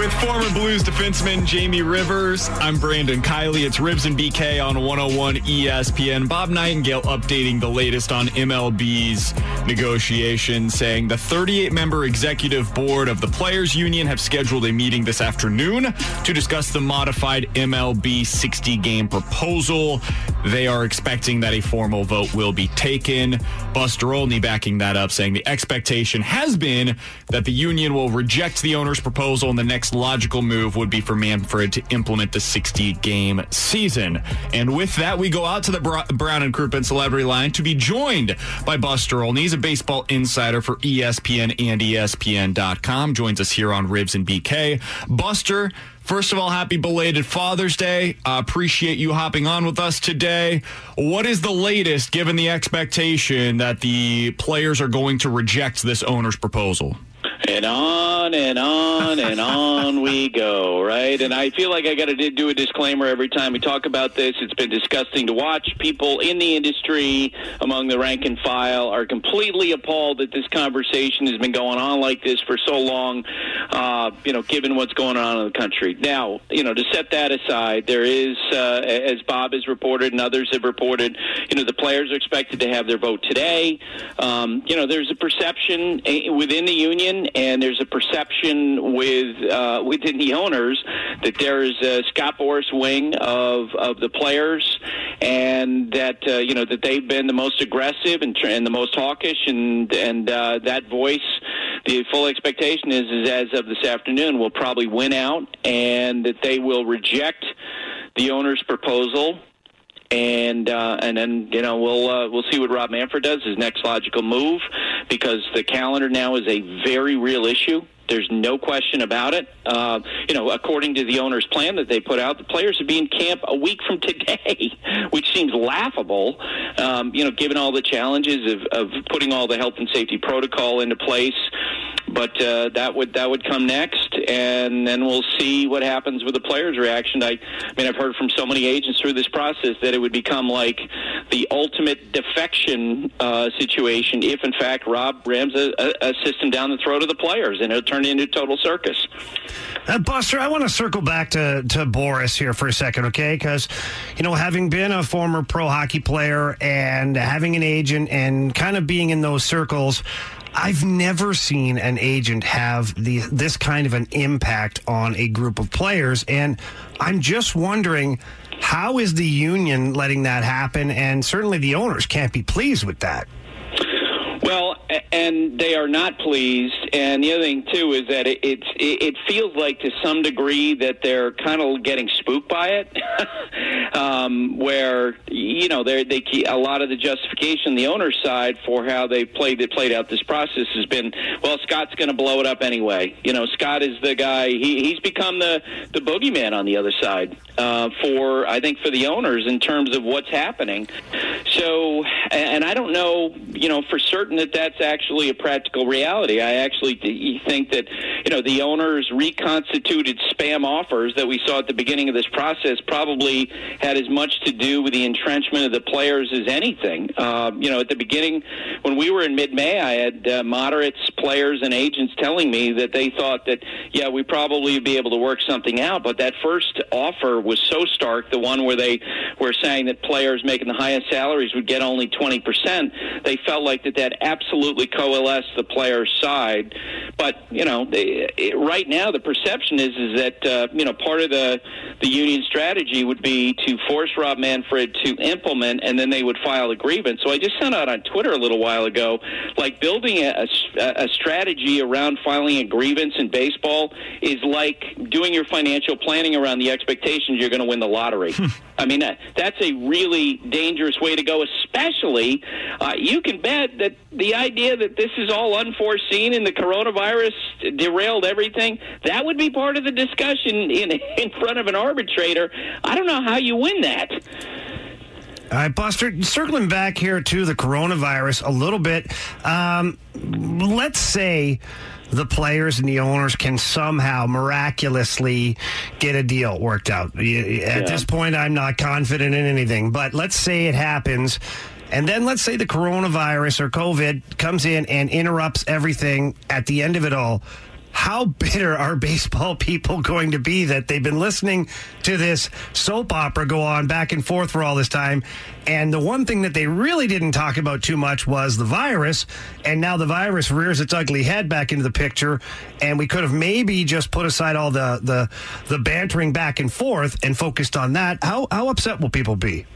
With former Blues defenseman Jamie Rivers, I'm Brandon Kiley. It's Ribs and BK on 101 ESPN. Bob Nightingale updating the latest on MLB's negotiations, saying the 38 member executive board of the Players Union have scheduled a meeting this afternoon to discuss the modified MLB 60 game proposal. They are expecting that a formal vote will be taken. Buster Olney backing that up, saying the expectation has been that the union will reject the owner's proposal in the next logical move would be for Manfred to implement the 60 game season. And with that, we go out to the Brown and Crouppen celebrity line to be joined by Buster Olney. He's a baseball insider for ESPN and ESPN.com. Joins us here on Ribs and BK. Buster, First of all, happy belated Father's Day. Uh, appreciate you hopping on with us today. What is the latest given the expectation that the players are going to reject this owner's proposal? And on and on and on we go, right? And I feel like I got to do a disclaimer every time we talk about this. It's been disgusting to watch. People in the industry, among the rank and file, are completely appalled that this conversation has been going on like this for so long, uh, you know, given what's going on in the country. Now, you know, to set that aside, there is, uh, as Bob has reported and others have reported, you know, the players are expected to have their vote today. Um, you know, there's a perception eh, within the union and there's a perception with uh, within the owners that there is a Scott Boras wing of of the players, and that uh, you know that they've been the most aggressive and, and the most hawkish, and and uh, that voice. The full expectation is, is as of this afternoon, will probably win out, and that they will reject the owner's proposal and uh, and then you know we'll uh, we'll see what Rob Manfred does his next logical move because the calendar now is a very real issue. There's no question about it. Uh, you know, according to the owner's plan that they put out, the players would be in camp a week from today, which seems laughable. Um, you know, given all the challenges of, of putting all the health and safety protocol into place but uh, that would that would come next, and then we'll see what happens with the players' reaction. I, I mean, I've heard from so many agents through this process that it would become like the ultimate defection uh, situation if, in fact, Rob rams a, a, system down the throat of the players, and it'll turn into a total circus. Uh, Buster, I want to circle back to to Boras here for a second, okay? Because you know, having been a former pro hockey player and having an agent and kind of being in those circles. I've never seen an agent have the this kind of an impact on a group of players, and I'm just wondering how is the union letting that happen? And certainly the owners can't be pleased with that. Well, and they are not pleased. And the other thing too is that it, it's it feels like to some degree that they're kind of getting spooked by it, um, where you know they they a lot of the justification the owner's side for how they played it played out this process has been well Scott's going to blow it up anyway. You know Scott is the guy he he's become the the boogeyman on the other side uh, for I think for the owners in terms of what's happening. So and I don't know you know for certain that that's actually a practical reality. I actually think that you know the owners reconstituted spam offers that we saw at the beginning of this process probably had as much to do with the entrenchment of the players as anything. Uh, you know, at the beginning when we were in mid-May, I had uh, moderates, players, and agents telling me that they thought that yeah, we probably would be able to work something out, but that first offer was so stark, the one where they were saying that players making the highest salaries would get only twenty percent. They felt like that that absolutely coalesced the players' side. But you know, they, it, right now the perception is is that uh, you know part of the the union strategy would be to force Rob Manfred to implement, and then they would file a grievance. So I just sent out on Twitter a little while ago, like building a, a, a strategy around filing a grievance in baseball is like doing your financial planning around the expectations you're going to win the lottery. I mean, that, that's a really dangerous way to go, especially uh, you can bet that the idea that this is all unforeseen and the coronavirus derailed everything, that would be part of the discussion in, in front of an arbitrator. I don't know how you win that. All right, Buster, circling back here to the coronavirus a little bit. Um, let's say the players and the owners can somehow miraculously get a deal worked out. At yeah. this point, I'm not confident in anything, but let's say it happens. And then let's say the coronavirus or COVID comes in and interrupts everything at the end of it all how bitter are baseball people going to be that they've been listening to this soap opera go on back and forth for all this time? And the one thing that they really didn't talk about too much was the virus. And now the virus rears its ugly head back into the picture. And we could have maybe just put aside all the, the, the bantering back and forth and focused on that. How, how upset will people be?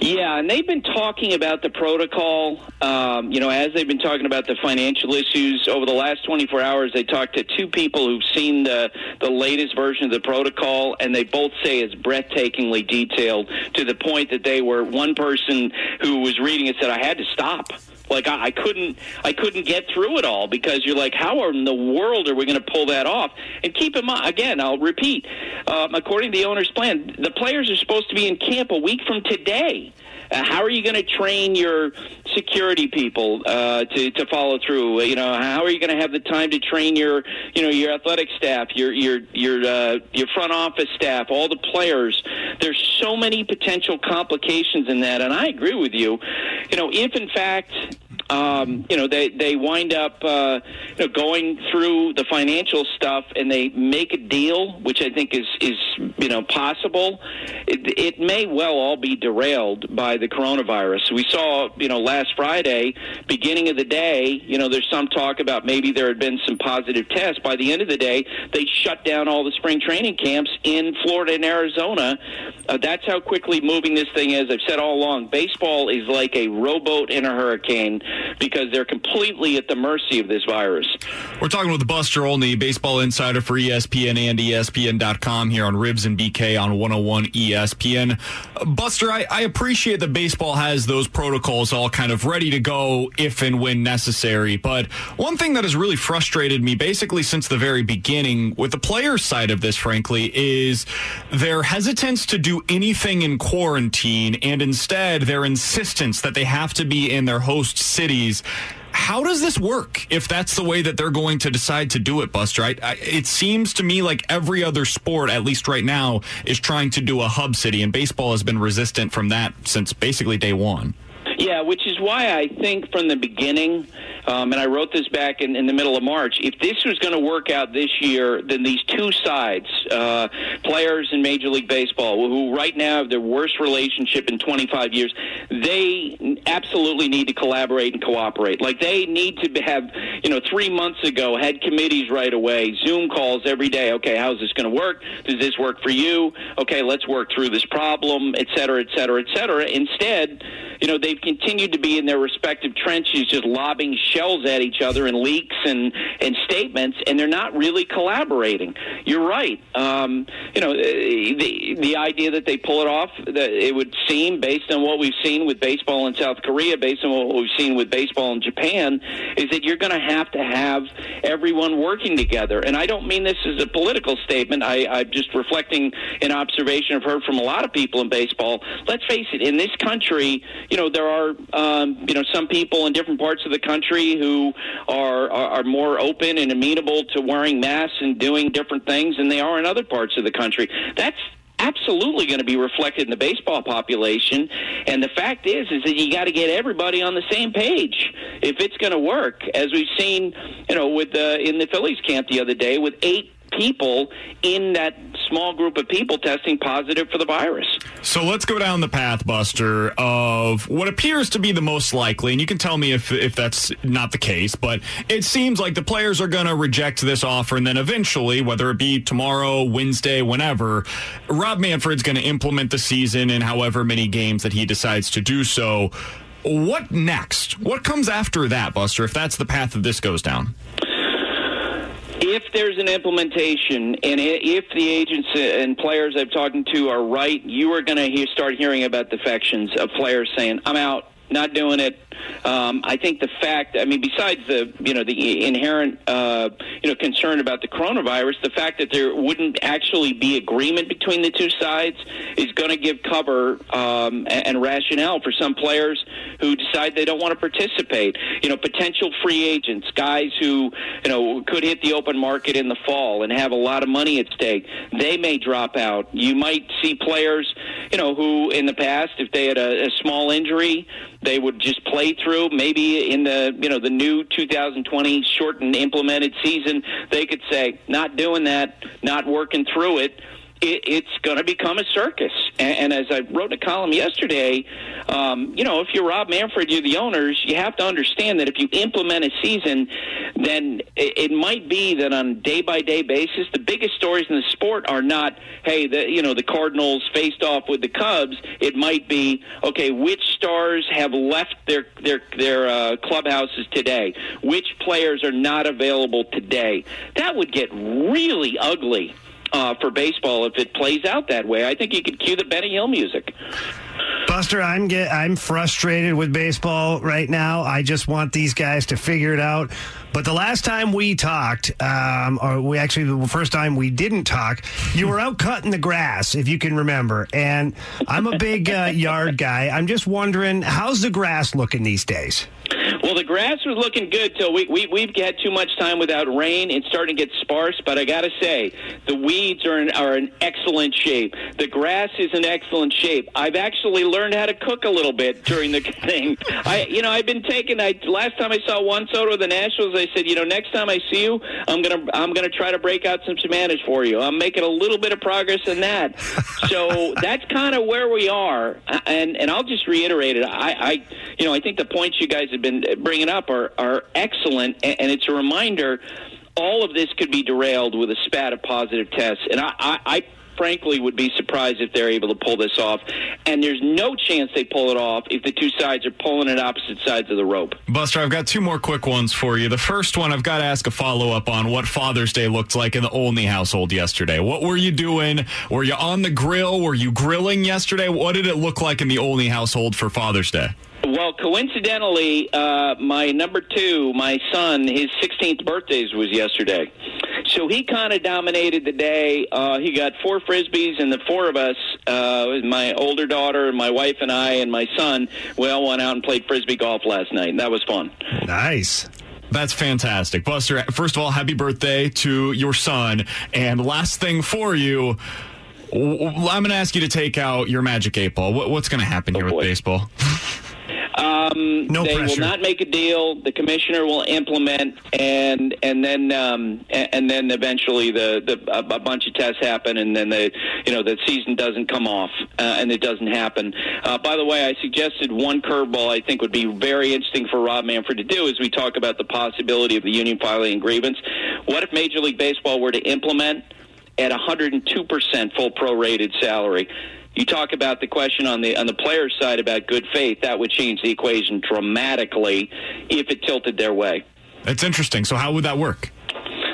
Yeah, and they've been talking about the protocol. Um, you know, as they've been talking about the financial issues over the last 24 hours, they talked to two people who've seen the the latest version of the protocol, and they both say it's breathtakingly detailed to the point that they were one person who was reading it said, "I had to stop." Like I, I couldn't, I couldn't get through it all because you're like, how in the world are we going to pull that off? And keep in mind, again, I'll repeat, um, according to the owner's plan, the players are supposed to be in camp a week from today. Uh, how are you going to train your security people uh, to to follow through? You know, how are you going to have the time to train your you know your athletic staff, your your your uh, your front office staff, all the players? There's so many potential complications in that, and I agree with you. You know, if in fact um, you know, they they wind up uh, you know, going through the financial stuff and they make a deal, which I think is is you know possible. It, it may well all be derailed by the coronavirus. We saw you know last Friday, beginning of the day, you know, there's some talk about maybe there had been some positive tests. By the end of the day, they shut down all the spring training camps in Florida and Arizona. Uh, that's how quickly moving this thing is. I've said all along, baseball is like a rowboat in a hurricane because they're completely at the mercy of this virus. We're talking with Buster Olney, baseball insider for ESPN and ESPN.com here on Ribs and BK on 101 ESPN. Buster, I, I appreciate that baseball has those protocols all kind of ready to go if and when necessary. But one thing that has really frustrated me basically since the very beginning with the players' side of this, frankly, is their hesitance to do anything in quarantine and instead their insistence that they have to be in their host cities how does this work if that's the way that they're going to decide to do it, Buster? I, I, it seems to me like every other sport, at least right now, is trying to do a hub city, and baseball has been resistant from that since basically day one. Yeah, which is why I think from the beginning um, and I wrote this back in, in the middle of March. If this was going to work out this year, then these two sides, uh, players in Major League Baseball, who right now have their worst relationship in 25 years, they absolutely need to collaborate and cooperate. Like they need to have, you know, three months ago had committees right away, Zoom calls every day. Okay, how's this going to work? Does this work for you? Okay, let's work through this problem, et cetera, et cetera, et cetera. Instead, you know, they've continued to be in their respective trenches, just lobbing shells at each other and leaks and and statements, and they're not really collaborating. You're right. Um, you know, the the idea that they pull it off, that it would seem based on what we've seen with baseball in South Korea, based on what we've seen with baseball in Japan, is that you're going to have to have everyone working together. And I don't mean this as a political statement. I, I'm just reflecting an observation I've heard from a lot of people in baseball. Let's face it, in this country, you know, there are um, you know some people in different parts of the country who are, are, are more open and amenable to wearing masks and doing different things than they are in other parts of the country. That's absolutely going to be reflected in the baseball population. And the fact is, is that you got to get everybody on the same page if it's going to work. As we've seen, you know, with uh, in the Phillies camp the other day, with eight people in that small group of people testing positive for the virus. So let's go down the path, Buster, of what appears to be the most likely, and you can tell me if if that's not the case, but it seems like the players are going to reject this offer, and then eventually, whether it be tomorrow, Wednesday, whenever, Rob Manfred's going to implement the season in however many games that he decides to do so. What next? What comes after that, Buster, if that's the path that this goes down? If there's an implementation and if the agents and players I've talked to are right, you are going to hear, start hearing about defections of players saying, "I'm out, not doing it." Um, I think the fact, I mean, besides the you know the inherent uh, you know concern about the coronavirus, the fact that there wouldn't actually be agreement between the two sides is going to give cover um, and, rationale for some players who decide they don't want to participate. You know, potential free agents, guys who you know could hit the open market in the fall and have a lot of money at stake. They may drop out. You might see players, you know, who in the past, if they had a, a small injury, they would just play through. Maybe in the you know the new 2020 shortened implemented season, they could say, not doing that, not working through it it, it's going to become a circus. And, and, as I wrote in a column yesterday, um, you know, if you're Rob Manfred, you're the owners, you have to understand that if you implement a season, then it, it might be that on a day by day basis, the biggest stories in the sport are not, hey, the you know the Cardinals faced off with the Cubs. It might be, okay, which stars have left their their their uh, clubhouses today? Which players are not available today? That would get really ugly uh, for baseball if it plays out that way. I think you could cue the Benny Hill music. Buster, I'm get I'm frustrated with baseball right now. I just want these guys to figure it out. But the last time we talked, um, or we actually the first time we didn't talk, you were out cutting the grass, if you can remember. And I'm a big uh, yard guy. I'm just wondering, how's the grass looking these days? Well, the grass was looking good till we, we we've had too much time without rain. It's starting to get sparse, but I got to say, the weeds are in, are in excellent shape. The grass is in excellent shape. I've actually learned how to cook a little bit during the thing. I you know I've been taking. I last time I saw Juan Soto of the Nationals, I said, you know, next time I see you, I'm gonna I'm gonna try to break out some Spanish for you. I'm making a little bit of progress in that. so that's kind of where we are, and and I'll just reiterate it. I, I you know I think the points you guys have been bringing up are, are excellent, and it's a reminder all of this could be derailed with a spat of positive tests. And I, I, I frankly would be surprised if they're able to pull this off. And there's no chance they pull it off if the two sides are pulling at opposite sides of the rope. Buster, I've got two more quick ones for you. The first one, I've got to ask a follow up on what Father's Day looked like in the Olney household yesterday. What were you doing? Were you on the grill? Were you grilling yesterday? What did it look like in the Olney household for Father's Day? Well, coincidentally, uh, my number two, my son, his 16th birthday was yesterday. So he kind of dominated the day. Uh, he got four frisbees, and the four of us, uh, my older daughter, my wife, and I, and my son, we all went out and played frisbee golf last night, and that was fun. Nice. That's fantastic. Buster, first of all, happy birthday to your son. And last thing for you, I'm going to ask you to take out your magic eight ball. What's going to happen here oh, with baseball? Um, no they pressure. will not make a deal. The commissioner will implement, and and then um, and then eventually the, the a bunch of tests happen, and then the you know the season doesn't come off, uh, and it doesn't happen. Uh, by the way, I suggested one curveball I think would be very interesting for Rob Manfred to do as we talk about the possibility of the union filing a grievance. What if Major League Baseball were to implement at 102% full prorated salary? You talk about the question on the on the players' side about good faith, that would change the equation dramatically if it tilted their way. That's interesting. So how would that work?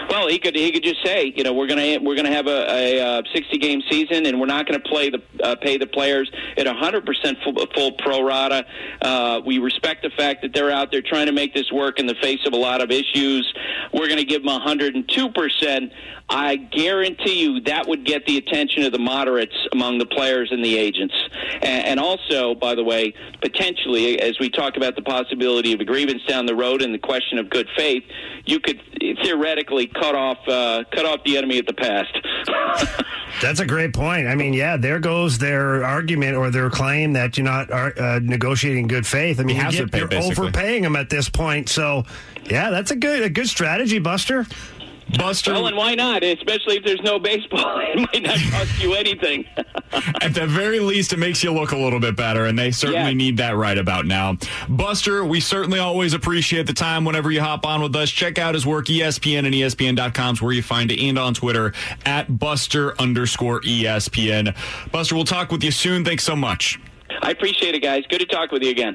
Well, he could he could just say, you know, we're gonna we're gonna have a, a, a uh, 60 game season, and we're not to play the uh, pay the players at 100 percent full, pro rata. Uh, we respect the fact that they're out there trying to make this work in the face of a lot of issues. We're to give them 102 percent. I guarantee you that would get the attention of the moderates among the players and the agents. And, and also, by the way, potentially, as we talk about the possibility of a grievance down the road and the question of good faith, you could theoretically cut off uh, cut off the enemy at the past. That's a great point. I mean, yeah, there goes their argument or their claim that you're not uh, negotiating good faith. I mean, you are overpaying them at this point. So, yeah, that's a good a good strategy, Buster. Buster. Well, and why not? Especially if there's no baseball, it might not cost you anything. At the very least, it makes you look a little bit better, and they certainly need that right about now. Buster, we certainly always appreciate the time whenever you hop on with us. Check out his work, ESPN and ESPN.com is where you find it, and on Twitter at Buster underscore ESPN. Buster, we'll talk with you soon. Thanks so much. I appreciate it, guys. Good to talk with you again.